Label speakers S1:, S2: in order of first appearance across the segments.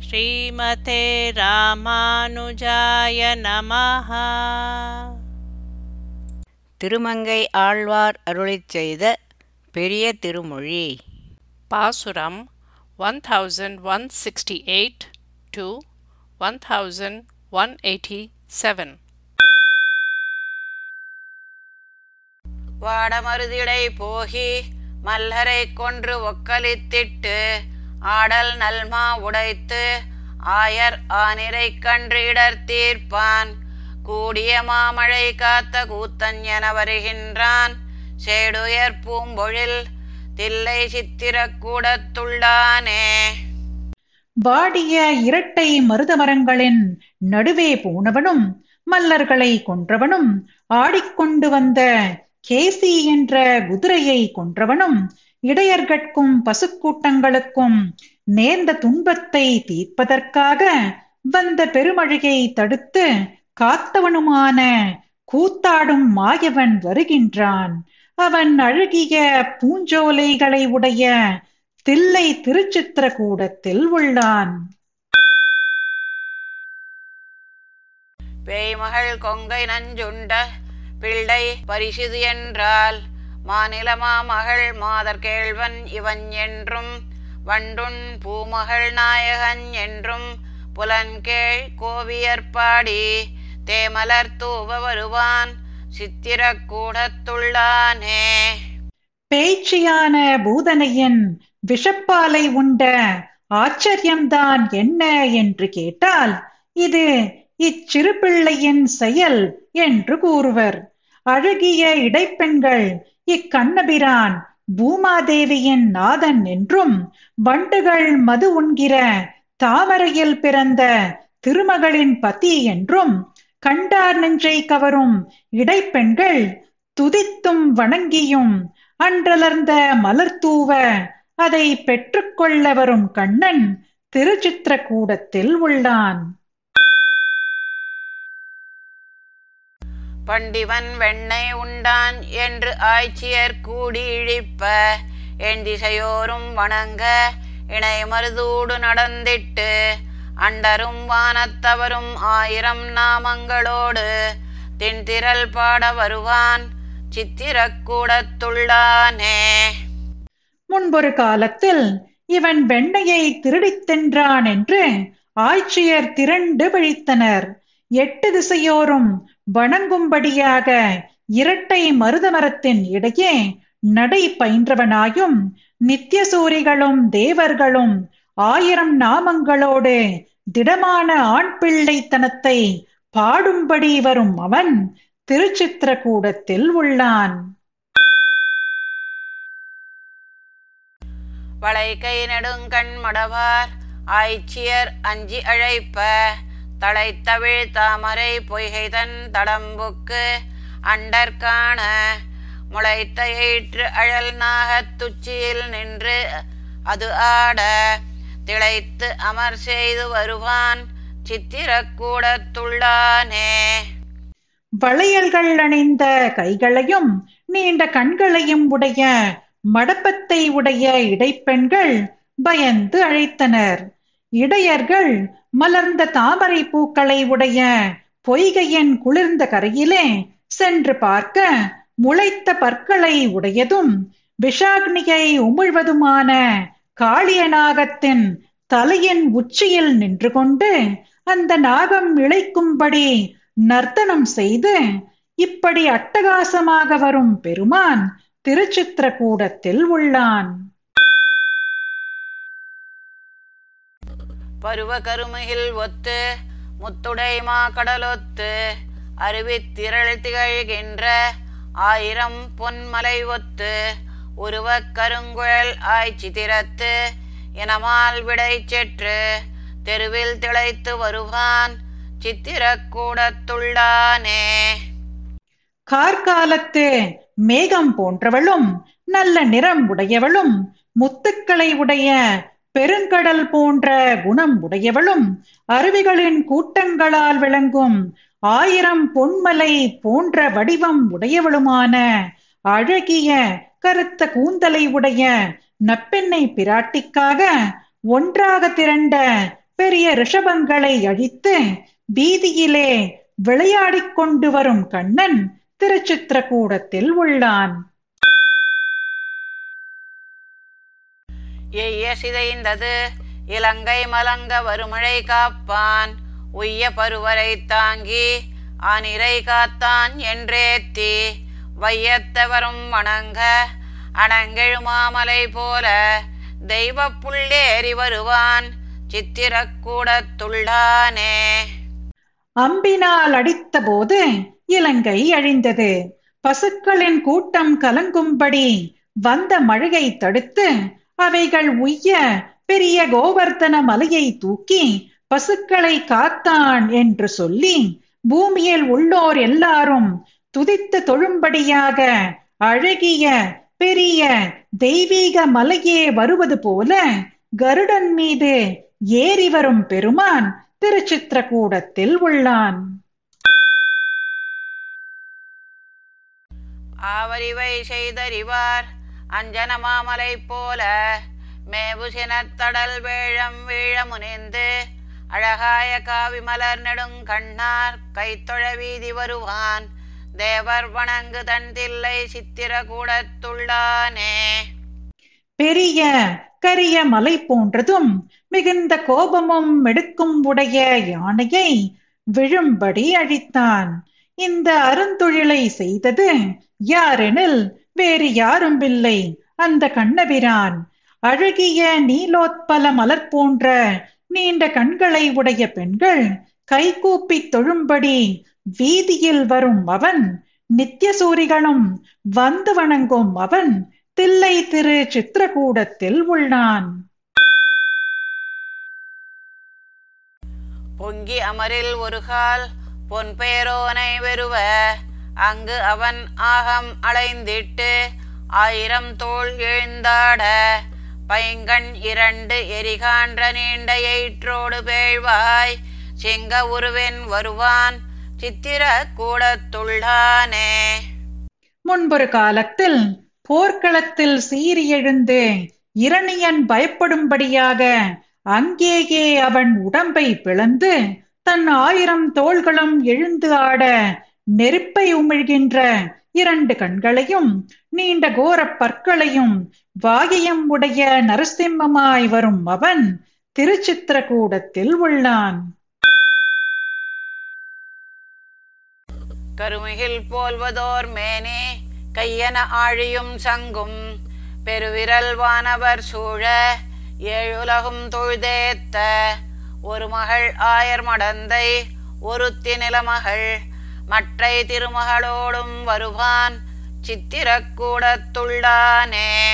S1: ஸ்ரீமதே ராமானுஜாய நமஹ.
S2: திருமங்கை ஆழ்வார் அருளிச் செய்த பெரிய திருமொழி.
S1: பாசுரம் one thousand one sixty eight to one thousand one eighty seven
S2: வாடமருதிடை போகி மல்லரை கொன்று ஒக்கலித்திட்டு ஆடல் நல்மா உடைத்து ஆயர் ஆனிரை கன்று இடர் தீர்ப்பான். கூடிய மாமழை காத்த கூத்தன் என வருகின்றான். சேடுயர் பூம்பொழில் தில்லை சித்திரக்கூடத்துள்ளானே
S3: வாடிய இரட்டை மருதமரங்களின் நடுவே போனவனும் மல்லர்களை கொன்றவனும் ஆடிக்கொண்டு வந்த கேசி என்ற குதிரையை கொன்றவனும் இடையர்கட்கும் பசுக்கூட்டங்களுக்கும் நேர்ந்த துன்பத்தை தீர்ப்பதற்காக வந்த பெருமழையை தடுத்து காத்தவனுமான கூத்தாடும் மாயவன் வருகின்றான். அவன் அழகிய பூஞ்சோலைகளை உடைய தில்லை திருச்சித்திரகூடத்தில் உள்ளான்.
S2: பேய்மகள் கொங்கை நஞ்சுண்ட பிள்ளை பரிசிது என்றால் மாநிலமா மகள் மாதர் கேழ்வன் இவன் என்றும் வண்டுண் பூமகள் நாயகன் என்றும் புலன்கேழ் கோவியற்பாடி தேமலர் தூவ வருவான் சித்திரக்கூடத்துள்ளானே
S3: பேச்சியான பூதனையின் விஷப்பாலை உண்ட ஆச்சரியம்தான் என்ன என்று கேட்டால் இது இச்சிறு பிள்ளையின் செயல் என்று கூறுவர். அழகிய இடைப்பெண்கள் இக்கண்ணபிரான் பூமாதேவியின் நாதன் என்றும் வண்டுகள் மது உண்கிற தாமரையில் பிறந்த திருமகளின் பதி என்றும் கண்டார் நெஞ்சை கவரும் இடைப்பெண்கள் துதித்தும் வணங்கியும் அன்றலர்ந்த மலர்தூவ அதை பெற்றுக்கொள்ள வரும் கண்ணன் திருச்சித்திரக்கூடத்தில் உள்ளான்.
S2: பண்டிவன் வெண்ணை உண்டான் என்று ஆய்ச்சியர் கூடி இழிப்ப என் திசையோரும் வணங்க இணை மருதூடு நடந்திட்டு அண்டரும் வானத்தவரும் ஆயிரம் நாமங்களோடு தின்திரல் பாட வருவான் சித்திரக்கூடத்துள்ளானே
S3: முன்பொரு காலத்தில் இவன் வெண்ணையை திருடித் தின்றான் என்று ஆய்ச்சியர் திரண்டு விழித்தனர். எட்டு திசையோரும் வணங்கும்படியாக இரட்டை மருதமரத்தின் இடையே நடை பயின்றவனாயும் நித்தியசூரிகளும் தேவர்களும் ஆயிரம் நாமங்களோடு திடமான ஆண் பிள்ளைத்தனத்தை பாடும்படி வரும் அவன் திருச்சித்திரகூடத்தில் உள்ளான்.
S2: வளைகை நெடுங்கண் மடவார் ஆய்ச்சியர் அஞ்சி அழைப்ப தழைத்தவிழ் தாமரை பொய்கைதன் தடம்புக்கு அண்டற்கான முளைத்த ஏற்று அழல் நாகத் துச்சியில் நின்று அது ஆட திளைத்து அமர் செய்து வருவான் சித்திரக்கூடத்துள்ளானே
S3: வளையல்கள் அணிந்த கைகளையும் நீண்ட கண்களையும் உடைய மடப்பத்தை உடைய இடைப்பெண்கள் பயந்து அழைத்தனர். இடையர்கள் மலர்ந்த தாமரை பூக்களை உடைய பொய்கையின் குளிர்ந்த கரையிலே சென்று பார்க்க முளைத்த பற்களை உடையதும் விஷாக்னியை உமிழ்வதுமான காளிய நாகத்தின் தலையின் உச்சியில் நின்று கொண்டு அந்த நாகம் இழைக்கும்படி நர்த்தனம் செய்து இப்படி அட்டகாசமாக வரும் பெருமான் திருச்சித்திரக்கூடத்தில் உள்ளான்.
S2: பருவ கருமுகில் ஒத்து முத்துடைமா கடலொத்து அருவித்திரள் திகழ்கின்ற ஆயிரம் பொன்மலை ஒத்து உருவக் கருங்குழல் ஆய்ச்சி திறத்து இனமால் விடை செற்று தெருவில் திளைத்து வருவான் சித்திரக்கூடத்துள்ளானே
S3: கார்காலத்து மேகம் போன்றவளும் நல்ல நிறம் உடையவளும் முத்துக்களை உடைய பெருங்கடல் போன்ற குணம் உடையவளும் அருவிகளின் கூட்டங்களால் விளங்கும் ஆயிரம் பொன்மலை போன்ற வடிவம் உடையவளுமான அழகிய கருத்த கூந்தலை உடைய நப்பெண்ணை பிராட்டிக்காக ஒன்றாக திரண்ட பெரிய ரிஷபங்களை அழித்து வீதியிலே விளையாடிக் கொண்டு வரும் கண்ணன் திருச்சித்திரகூடத்தில் உள்ளான்.
S2: எய்ய சிதைந்தது இலங்கை மலங்க வருமழை காப்பான். உய்ய பருவரை தாங்கி ஆனிரை காத்தான் என்றேத்தி வையத்தவரும் வணங்க அணங்கெழுமாமலை போல தெய்வ புள்ளேறி வருவான். சித்திரக்கூடத்துள்ளானே
S3: அம்பினால் அடித்தபோது இலங்கை அழிந்தது. பசுக்களின் கூட்டம் கலங்கும்படி வந்த மழையை தடுத்து அவைகள் உய்ய பெரிய கோவர்த்தன மலையை தூக்கி பசுக்களை காத்தான் என்று சொல்லி பூமியில் உள்ளோர் எல்லாரும் துதித்து தொழும்படியாக அழகிய பெரிய தெய்வீக மலையே வருவது போல கருடன் மீது ஏறி வரும் பெருமான் திருச்சித்திரகூடத்தில் உள்ளான்.
S2: ஆவரிவை செய்தறிவார். அஞ்சன மாமலை போல மேவு சினத்தடல் வேழம் வீழ முனைந்து அழகாய காவி மலர் நெடுங்கண்ணார் கைத்தொழ வீதி வருவான். தேவர் வணங்கு தன் தில்லை சித்திரகூடத்துள்ளானே
S3: பெரிய கரிய மலை போன்றதும் மிகுந்த கோபமும் மெடுக்கும் உடைய யானையை விழும்படி அழித்தான். இந்த அருந்தொழிலை செய்தது யாரெனில் வேறு யாரும் இல்லை அந்த கண்ணபிரான் அழகிய நீலோத்பல மலர் போன்ற நீண்ட கண்களை உடைய பெண்கள் கைகூப்பி தொழும்படி வீதியில் வரும் அவன் நித்தியசூரிகளும் வந்து வணங்கும் அவன் தில்லை திரு சித்திரகூடத்தில் உள்ளான்.
S2: பொங்கி அமரில் ஒரு கால் பொன் பேரோனை வெறுவ அங்கு அவன் ஆகம் அலைந்திட்டு ஆயிரம் தோள் எழுந்தாட. பைங்கண் இரண்டு எரிகான்ற நீண்ட எயிற்றோடு பேழ்வாய். செங்க உருவென் வருவான் சித்திர கூடத்துள்ளானே
S3: முன்பொரு காலத்தில் போர்க்களத்தில் சீறி எழுந்து இரணியன் பயப்படும்படியாக அங்கேயே அவன் உடம்பை பிளந்து தன் ஆயிரம் தோள்களும் எழுந்து ஆட. நெருப்பை உமிழ்கின்ற இரண்டு கண்களையும் நீண்ட கோரப் பற்களையும் வாகியம் உடைய நரசிம்மமாய் வரும் அவன் திருச்சித்திரகூடத்தில் உள்ளான்.
S2: கருமிகில் போல்வதோர் மேனே கையன ஆழியும் சங்கும் பெருவிரல் வானவர் சூழ ஏழுலகும் தொழுதேத்த ஒரு மகள் ஆயர் மடந்தை ஒருத்தி நிலமகள் மற்றை திருமகளோடும் வருவான் சித்திரக்கூடத்துள்ளானே.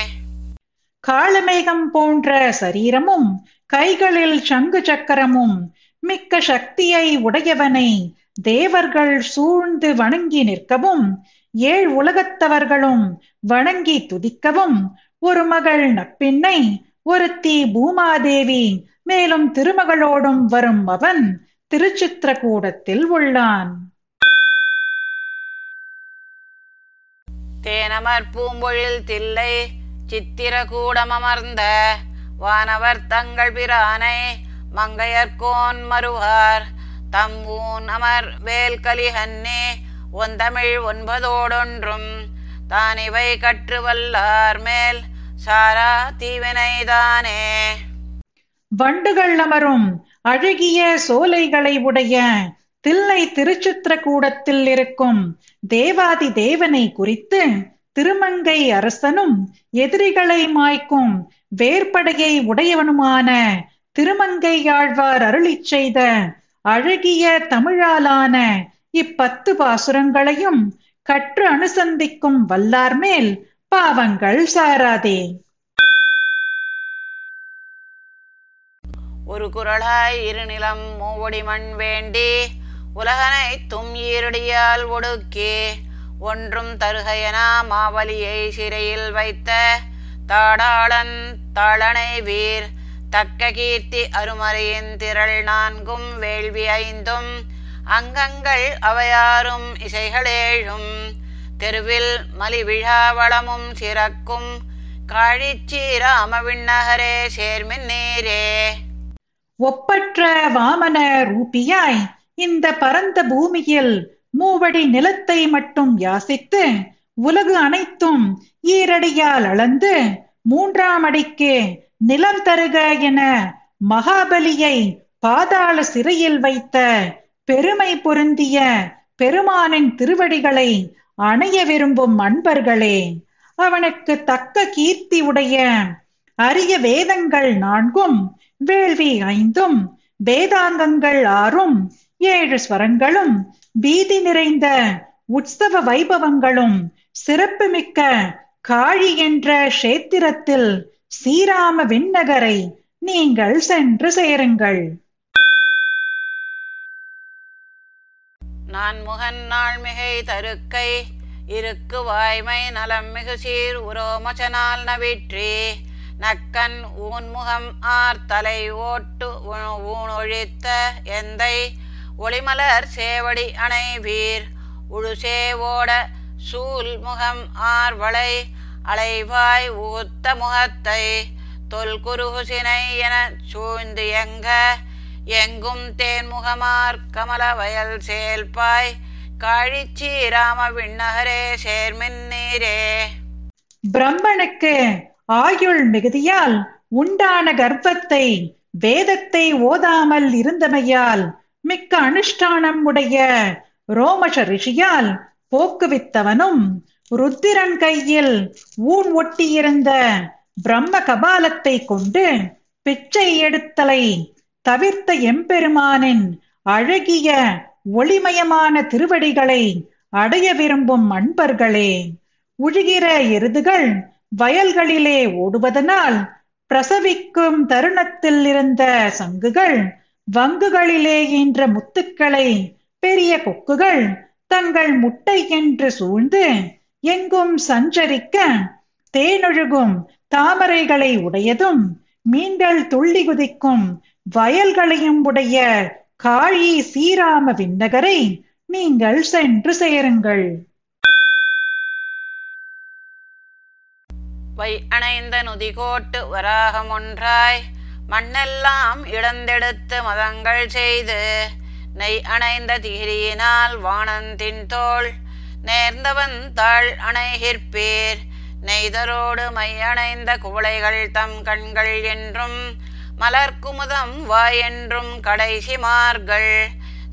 S3: காளமேகம் போன்ற சரீரமும் கைகளில் சங்கு சக்கரமும் மிக்க சக்தியை உடையவனை தேவர்கள் சூழ்ந்து வணங்கி நிற்கவும் ஏழ் உலகத்தவர்களும் வணங்கி துதிக்கவும் ஒரு மகள் நப்பின்னை ஒருத்தி பூமாதேவி மேலும் திருமகளோடும் வரும் அவன் திருச்சித்திரகூடத்தில் உள்ளான்.
S2: தேனமர் பூம்பொழில் தில்லை சித்திரகூடமர்ந்த வானவர் தங்கள் பிரானை மங்கையர்கோன் மறுவார் தம் ஊன் அமர் வேல்கலிஹன்னே ஒந்தமிழ் ஒன்பதோடொன்றும் தானிவை கற்று வல்லார் மேல் சாரா தீவினைதானே.
S3: வண்டுகள் அமரும் அழகிய சோலைகளை உடைய தில்லை திருச்சித்திரகூடத்தில் இருக்கும் தேவாதி தேவனை குறித்து திருமங்கை அரசனும் எதிரிகளை மாய்க்கும் வேர்படையை உடையவனுமான திருமங்கை ஆழ்வார் செய்த அழகிய தமிழாலான இப்பத்து பாசுரங்களையும் கற்று அனுசந்திக்கும் வல்லார் மேல் பாவங்கள் சாராதே.
S2: ஒரு குரலாய் இருநிலம் மூவடி மண் வேண்டி உலகனைத்தும் தும் ஈரடியால் ஒடுக்கி. ஒன்றும் தருகையனா மாவலியை சிறையில் வைத்த தாடாளன் தாளனை வீர். தக்க கீர்த்தி அருமறையின் திரள் நான்கும் வேள்வி ஐந்தும். அங்கங்கள் அவையாரும் இசைகளேழும். தெருவில் மலிவிழாவளமும் சிறக்கும். காழிச்சி ராமவிண்ணகரே சேர்மின் நீரே.
S3: ஒப்பற்ற வாமன ரூபியாய் இந்த பரந்த பூமியில் மூவடி நிலத்தை மட்டும் யாசித்து உலகு அனைத்தும் ஈரடியால் அளந்து மூன்றாம் அடிக்கு நிலம் தருக என மகாபலியை பாதாள சிறையில் வைத்த பெருமை பொருந்திய பெருமானின் திருவடிகளை அணைய விரும்பும் அன்பர்களே அவனுக்கு தக்க கீர்த்தி உடைய அரிய வேதங்கள் நான்கும் வேள்வி ஐந்தும் வேதாங்கங்கள் ஆறும் ஏழு ஸ்வரங்களும் பீதி நிறைந்த உற்சவ வைபவங்களும் சிறப்புமிக்க காழி என்ற கஷேத்திரத்தில் ஸ்ரீராம விண்ணகரை நீங்கள் சென்று சேருங்கள்.
S2: நான் முகன் நாள் மிகை தருக்கை இருக்கு வாய்மை நலம் மிகு சீர் உரோமச்சனால் நவிற்றி. நக்கன் ஊன்முகம் ஆர் தலை ஓட்டு ஊனொழித்த எந்தை ஒளிமலர் சேவடி அணை வீர் உழுசேவோட சூல் முகம் ஆர் வளை அலைவாய் ஊத்த முகத்தை தொல்குருகுசினை என சூழ்ந்து எங்க எங்கும் தேன்முகமார் கமல வயல் செயல்பாய் காழிச்சி ராம விண்ணகரே சேர்மின் நீரே.
S3: பிரம்மனுக்கு ஆயுள் மிகுதியால் உண்டான கர்ப்பத்தை வேதத்தை ஓதாமல் இருந்தமையால் மிக்க அனுஷ்டானம் உடைய ரோமஷ ரிஷியால் போக்குவித்தவனும் ருத்திரன் கையில் ஊன் ஒட்டியிருந்த பிரம்ம கபாலத்தை கொண்டு பிச்சை எடுத்தலை தவிர்த்த எம்பெருமானின் அழகிய ஒளிமயமான திருவடிகளை அடைய விரும்பும் அன்பர்களே உழுகிற எருதுகள் வயல்களிலே ஓடுவதனால் பிரசவிக்கும் தருணத்தில் இருந்த சங்குகள் வங்குகளிலே ஈன்ற முத்துக்களை பெரிய கொக்குகள் தங்கள் முட்டை என்று சூழ்ந்து எங்கும் சஞ்சரிக்க தேனொழுகும் தாமரைகளை உடையதும் மீன்கள் துள்ளி குதிக்கும் வயல்களையும் உடைய காழி சீராம விண்ணகரை நீங்கள் சென்று சேருங்கள்.
S2: வை அணைந்த நுதிகோட்டு வராகம் ஒன்றாய் மண்ணெல்லாம் இழந்தெடுத்து மதங்கள் செய்து நெய் அணைந்த திகிரியினால் வானந்தின் தோள் நேர்ந்தவன் தாழ் அணைகிற்பேர். நெய்தரோடு மை அணைந்த குவளைகள் தம் கண்கள் என்றும் மலர்க்குமுதம் வாய் என்றும் கடைசிமார்கள்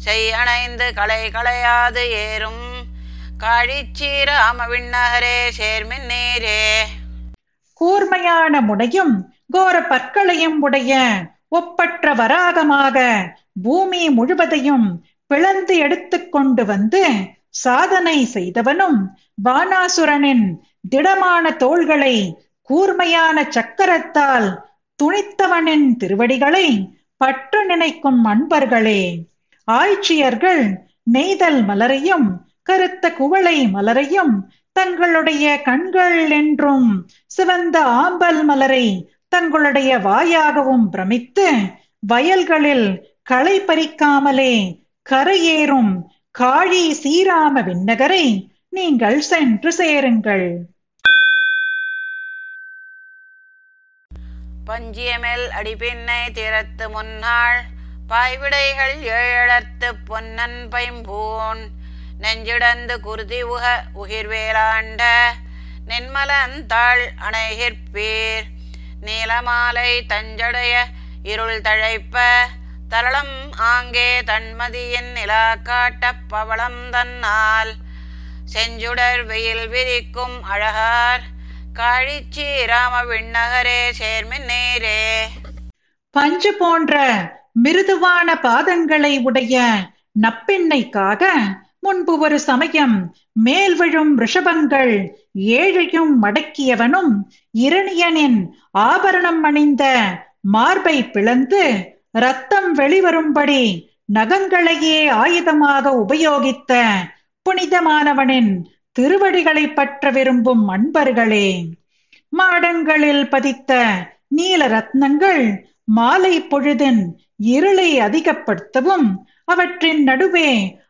S2: செய் அணைந்து களை களையாது ஏறும் காழிச்சீராம விண்ணகரே சேர்மின் நீரே.
S3: கூர்மையான முனையும் கோர பற்களையும் உடைய ஒப்பற்ற வராகமாக பூமி முழுவதையும் பிளந்து எடுத்துக்கொண்டு வந்து சாதனை செய்தவனும் வானாசுரனின் திடமான தோள்களை கூர்மையான சக்கரத்தால் துணித்தவனின் திருவடிகளை பற்று நினைக்கும் அன்பர்களே. ஆய்ச்சியர்கள் நெய்தல் மலரையும் கருத்த குவளை மலரையும் தங்களுடைய கண்கள் என்றும் சிவந்த ஆம்பல் மலரை தங்களுடைய வாயாகவும் பிரமித்து வயல்களில் களை பறிக்காமலே கரையேறும் காழி சீராம விண்ணகரை நீங்கள் சென்று சேருங்கள்.
S2: பஞ்சியமெல் அடிபின்னை திறத்து முன்னாள் பாய்விடைகள் ஏழத்து பொன்னன் பைம்பூன் நெஞ்சிடந்து குருதி உக உகிர்வேலாண்ட நென்மலன் தாழ் அணைகிற்பீர் நீலமாலை தஞ்சடைய இருள் தழைப்ப தரளம் ஆங்கே தன்மதியின் நிலா காட்டப் பவளம் தன்னால். செஞ்சுடர் வெயில் விரிக்கும் அழகார் காழிச்சி ராம விண்ணகரே சேர்மின் நேரே.
S3: பஞ்சு போன்ற மிருதுவான பாதங்களை உடைய நப்பெண்ணைக்காக முன்பு ஒரு சமயம் மேல் விழும் ரிஷபங்கள் ஏழையும் மடக்கியவனும் இரணியனின் ஆபரணம் அணிந்த மார்பை பிளந்து ரத்தம் வெளிவரும்படி நகங்களையே ஆயுதமாக உபயோகித்த புனிதமானவனின் திருவடிகளை பற்ற விரும்பும் அன்பர்களே மாடங்களில் பதித்த நீல ரத்னங்கள் மாலை பொழுதின் இருளை அதிகப்படுத்தவும் அவற்றின் நடுவே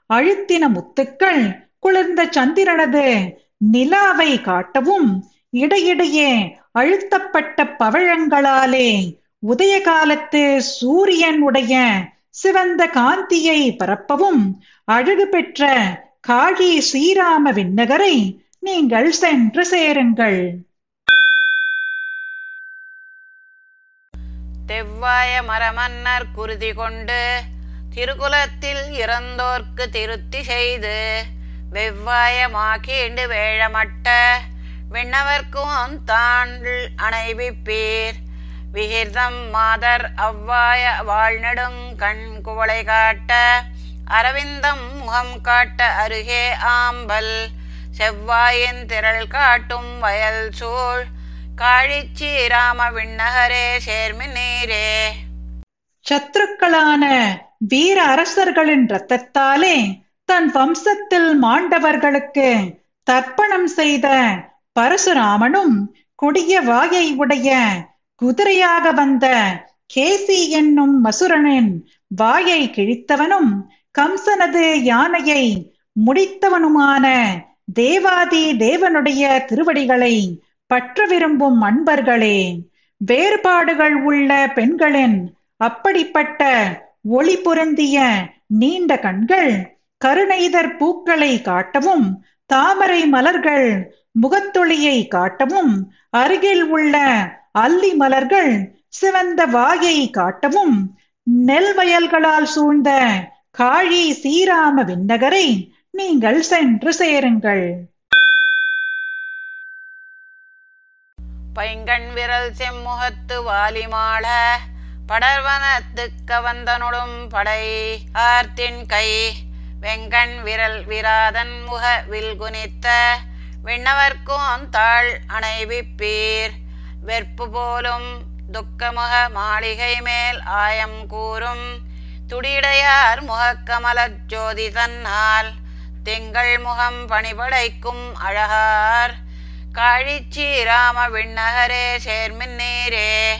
S3: அழுத்தின முத்துக்கள் குளிர்ந்த சந்திரனது நிலாவை காட்டவும் இடையிடையே அழுத்தப்பட்ட பவழங்களாலே உதய காலத்து சூரியன் உடைய சிவந்த காந்தியை பரப்பவும் அழகு பெற்ற காழி ஸ்ரீராம விண்ணகரை நீங்கள் சென்று சேருங்கள்.
S2: தெவ்வாய மரமன்னர் குருதி கொண்டு திருக்குலத்தில் இறந்தோர்க்கு திருத்தி செய்து வெவ்வாயமாக்கீண்டு வேழமட்ட விண்ணவர்க்கும் தாண்டில் அணைவிப்பீர். விகிர்தம் மாதர் அவ்வாய வாழ்நெடுங் கண் குவளை காட்ட அரவிந்தம் முகம் காட்ட அருகே ஆம்பல். செவ்வாயின் திரள் காட்டும் வயல் சூழ் காழிச்சி ராம விண்ணகரே சேர்மி நீரே.
S3: சத்ருக்களான வீர அரசர்களின் ரத்தத்தாலே தன் வம்சத்தில் மாண்டவர்களுக்கு தர்ப்பணம் செய்த பரசுராமனும் கொடிய வாயை உடைய குதிரையாக வந்த கேசி என்னும் மசுரனின் வாயை கிழித்தவனும் கம்சனது யானையை முடித்தவனுமான தேவாதி தேவனுடைய திருவடிகளை பற்ற விரும்பும் அன்பர்களே வேறுபாடுகள் உள்ள பெண்களின் அப்படிப்பட்ட ஒளி பொருந்திய நீண்ட கண்கள் கருணைதர் பூக்களை காட்டவும் தாமரை மலர்கள் முகத்தொளியை காட்டவும் அருகில் உள்ள அல்லி மலர்கள் சிவந்த வாயை காட்டவும் நெல் வயல்களால் சூழ்ந்த காழி சீராம விண்ணகரை நீங்கள் சென்று சேருங்கள்.
S2: பைங்கண் விரல் செம்முகத்து வாலிமாள படர்வனத்துக்க கவந்தனுடும் படை ஆர்த்தின் கை வெங்கண் விரல் விராதன் முக வில் குனித்த விண்ணவர்க்கும் தாழ் அணைவிப்பீர். வெற்பு போலும் துக்கமுக மாளிகை மேல் ஆயம் கூறும். துடிடையார் முகக்கமலச் ஜோதி தன்னால் திங்கள் முகம் பணிபடைக்கும் அழகார். காழிச்சி ராம விண்ணகரே சேர்மின் நீரே.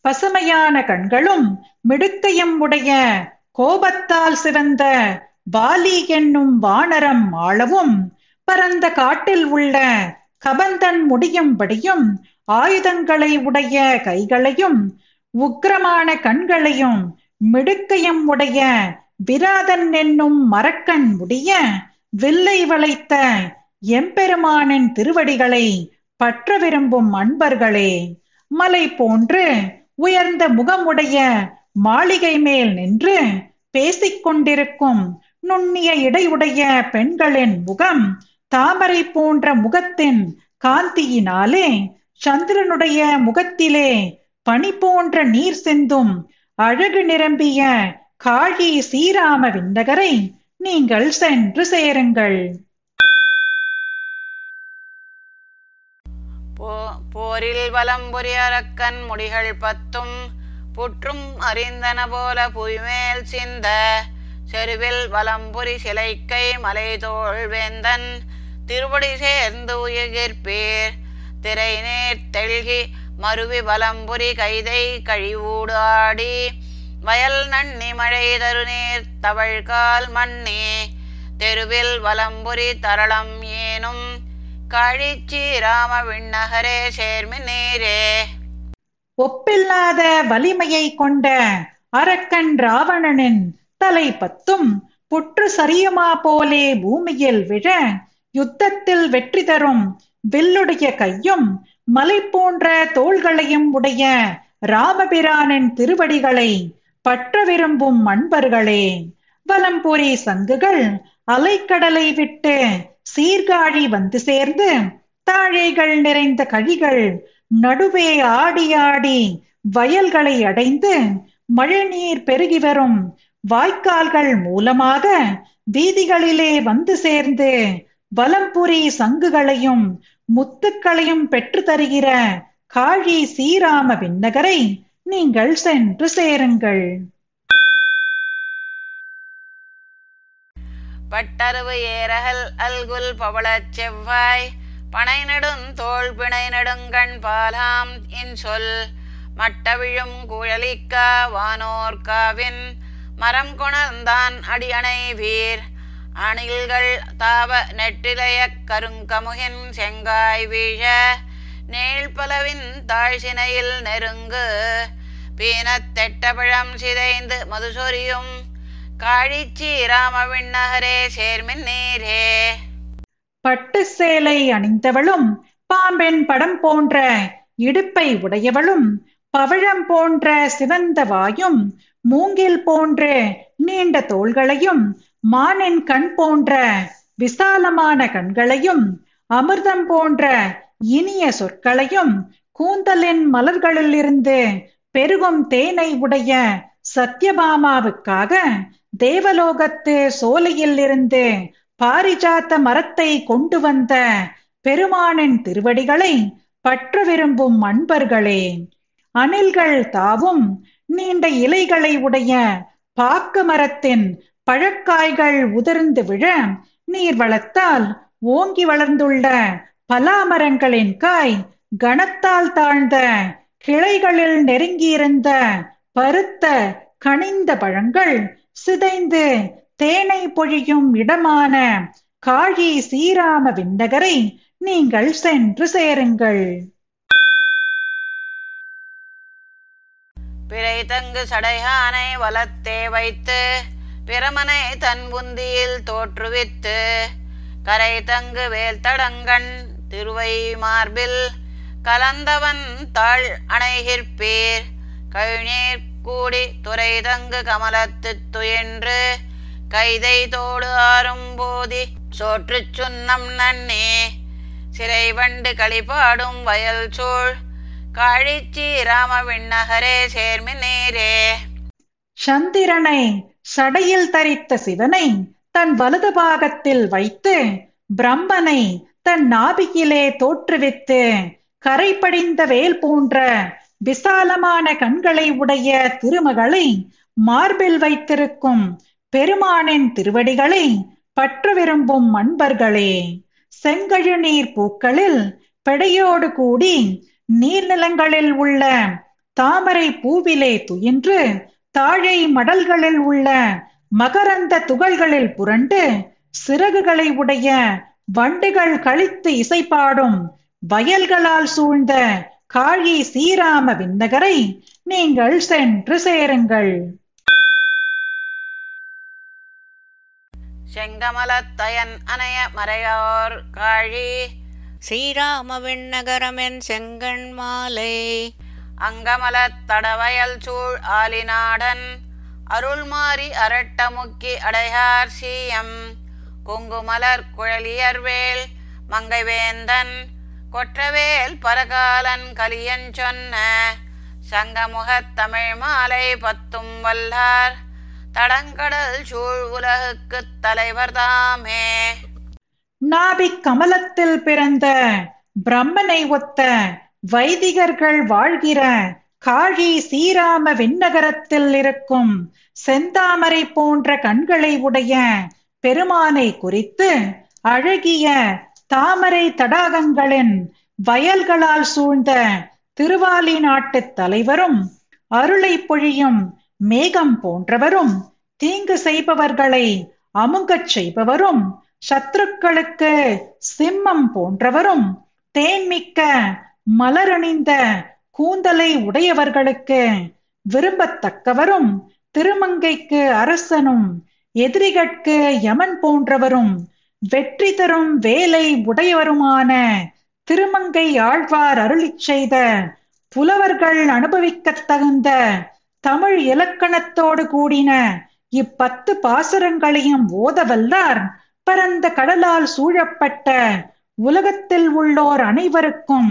S3: பசுமையான கண்களும் மிடுக்கையும் உடைய கோபத்தால் சிவந்த வாலி என்னும் வானரம் ஆளவும் பரந்த காட்டில் உள்ள கபந்தன் முடியும்படியும் ஆயுதங்களை உடைய கைகளையும் உக்கிரமான கண்களையும் மிடுக்கையும் உடைய விராதன் என்னும் மரக்கண் முடிய வில்லை வளைத்த எம்பெருமானின் திருவடிகளை பற்ற விரும்பும் அன்பர்களே மலை போன்று உயர்ந்த முகமுடைய மாளிகை மேல் நின்று பேசிக் கொண்டிருக்கும் நுண்ணிய இடையுடைய பெண்களின் முகம் தாமரை போன்ற முகத்தின் காந்தியினாலே சந்திரனுடைய முகத்திலே பனி போன்ற நீர் செந்தும் அழகு நிரம்பிய காழி சீராம விண்ணகரை நீங்கள் சென்று சேருங்கள்.
S2: போ- போரில் வலம்புரி அரக்கன் முடிகள் பத்தும் புற்றும் அறிந்தன போல புய்மேல் சிந்த செருவில் வலம்புரி சிலைக்கை மலைதோள் வேந்தன் திருவடி சேர்ந்து உயர்ப்பீர் திரை நீர் தெள்கி மருவி வலம்புரி கைதை கழிவூடாடி வயல் நன்னி மழை தருநீர் தவழ்கால் மண்ணே தெருவில் வலம்புரி தரளம் ஏனும் காழிச்சி ராம விண்ணகரே சேர்மி நீரே.
S3: ஒப்பில்லாத வலிமையை கொண்ட அரக்கன் ராவணனின் தலை பத்தும் புற்று சரியுமா போலே பூமியில் விழ யுத்தத்தில் வெற்றி தரும் வில்லுடைய கையும் மலை போன்ற தோள்களையும் உடைய ராமபிரானின் திருவடிகளை பற்ற விரும்பும் அன்பர்களே. வலம்புரி சங்குகள் அலைக்கடலை விட்டு சீர்காழி வந்து சேர்ந்து தாழைகள் நிறைந்த கழிகள் நடுவே ஆடி ஆடி வயல்களை அடைந்து மழைநீர் பெருகி வரும் வாய்க்கால்கள் மூலமாக வீதிகளிலே வந்து சேர்ந்து வலம்புரி சங்குகளையும் முத்துக்களையும் பெற்று தருகிற காழி சீராம விண்ணகரை நீங்கள் சென்று சேருங்கள்.
S2: பட்டருவு ஏரகல் அல்குல் பவளச் செவ்வாய் பனை நெடுந் தோள் பிணை நெடுங்கண் பாலாம் இன்சொல் மட்டவிழும் குழலிக்கா வானோர்காவின் மரம் கொணர்ந்தான் அடியணை வீர். அணில்கள் தாவ நெட்டிலைய கருங்கமுகின் செங்காய் வீழ நீழ்பலவின் தாழ்சினையில் நெருங்கு பீனத்தெட்டபழம் சிதைந்து மதுசொரியும் காழிச்சி ராமவிண்ணகரே சேர்மின் நீரே.
S3: பட்டு சேலை அணிந்தவளும் பாம்பின் படம் போன்ற இடுப்பை உடையவளும் பவழம் போன்ற சிவந்த வாயும் மூங்கில் போன்ற நீண்ட தோள்களையும் மானின் கண் போன்ற விசாலமான கண்களையும் அமிர்தம் போன்ற இனிய சொற்களையும் கூந்தலின் மலர்களிலிருந்து பெருகும் தேனை உடைய சத்யபாமாவுக்காக தேவலோகத்து சோலையில் இருந்து பாரிஜாத்த மரத்தை கொண்டு வந்த பெருமானின் திருவடிகளை பற்ற விரும்பும் அன்பர்களே அணில்கள் தாவும் நீண்ட இலைகளை உடைய பாக்கு மரத்தின் பழக்காய்கள் உதிர்ந்து விழ நீர் வளத்தால் ஓங்கி வளர்ந்துள்ள பலாமரங்களின் காய் கணத்தால் தாழ்ந்த கிளைகளில் நெருங்கியிருந்த பருத்த கனிந்த பழங்கள் சிதைந்து தேனை பொழியும் இடமான காழி சீராம விண்ணகரை நீங்கள் சென்று சேருங்கள்.
S2: பிறை தங்கு சடையானை வலத்தே வைத்து பிரமனை தன் புந்தியில் தோற்றுவித்து கரை தங்கு வேல் தடங்கண் திருவை மார்பில் கலந்தவன் தாழ் அணைகிற்பீர். கழுநீர் கூடி துறை தங்கு கமலத்து துயன்று கைதை தோடு ஆறும் போதி சோற்று சுன்னம் நன்னே. சிறை வண்டு களிப்பாடும் வயல் சூழ் காழிச்சி ராம விண்ணகரே சேர்மி நேரே
S3: சந்திரனை சடையில் தரித்த சிவனை தன் வலது பாகத்தில் வைத்து பிரம்மனை தன் நாபியிலே தோற்றுவித்து கரை படிந்த வேல் போன்ற விசாலமான கண்களை உடைய திருமகளை மார்பில் வைத்திருக்கும் பெருமானின் திருவடிகளை பற்று விரும்பும் அன்பர்களே செங்கழுநீர் பூக்களில் பெடையோடு கூடி நீர்நிலங்களில் உள்ள தாமரை பூவிலே துயின்று தாழை மடல்களில் உள்ள மகரந்த துகள்களில் புரண்டு சிறகுகளை உடைய வண்டுகள் கழித்து இசைப்பாடும் வயல்களால் சூழ்ந்த காழி சீராம விண்ணகரை நீங்கள் சென்று சேருங்கள்.
S2: செங்கமலத்தயன் அணைய மறையோர் காழி
S4: ஸ்ரீராம விண்ணகரமென் செங்கண் மாலை
S2: அங்கமலத் தடவயல் சூழ் ஆலிநாடன். அருள்மாரி அரட்டமுக்கி அடையார் சீயம். குங்குமலர் குழலியர்வேல் மங்கைவேந்தன். கொற்றவேல் பரகாலன் கலியன் சொன்ன. சங்கமுகத் தமிழ் மாலை பத்தும் வல்லார். தடங்கடல் சூழ் உலகுக்குத் தலைவர் தாமே.
S3: நாபிக் கமலத்தில் பிறந்த பிரம்மனை ஒத்த வைதிகர்கள் வாழ்கிற காழி சீராம விண்ணகரத்தில் இருக்கும் செந்தாமரை போன்ற கண்களை உடைய பெருமானை குறித்து அழகிய தாமரை தடாகங்களின் வயல்களால் சூழ்ந்த திருவாலி நாட்டுத் தலைவரும் அருளை பொழியும் மேகம் போன்றவரும் தீங்கு செய்பவர்களை அமுங்கச் செய்பவரும் சத்துருக்களுக்கு சிம்மம் போன்றவரும் தேன்மிக்க மலரணிந்த கூந்தலை உடையவர்களுக்கு விரும்பத்தக்கவரும் திருமங்கைக்கு அரசனும் எதிரிகட்கு யமன் போன்றவரும் வெற்றி தரும் வேலை உடையவருமான திருமங்கை ஆழ்வார் அருளிச் செய்த புலவர்கள் அனுபவிக்கத் தகுந்த தமிழ் இலக்கணத்தோடு கூடின இப்பத்து பாசுரங்களையும் ஓதவல்லார் பரந்த கடலால் சூழப்பட்ட உலகத்தில் உள்ளோர் அனைவருக்கும்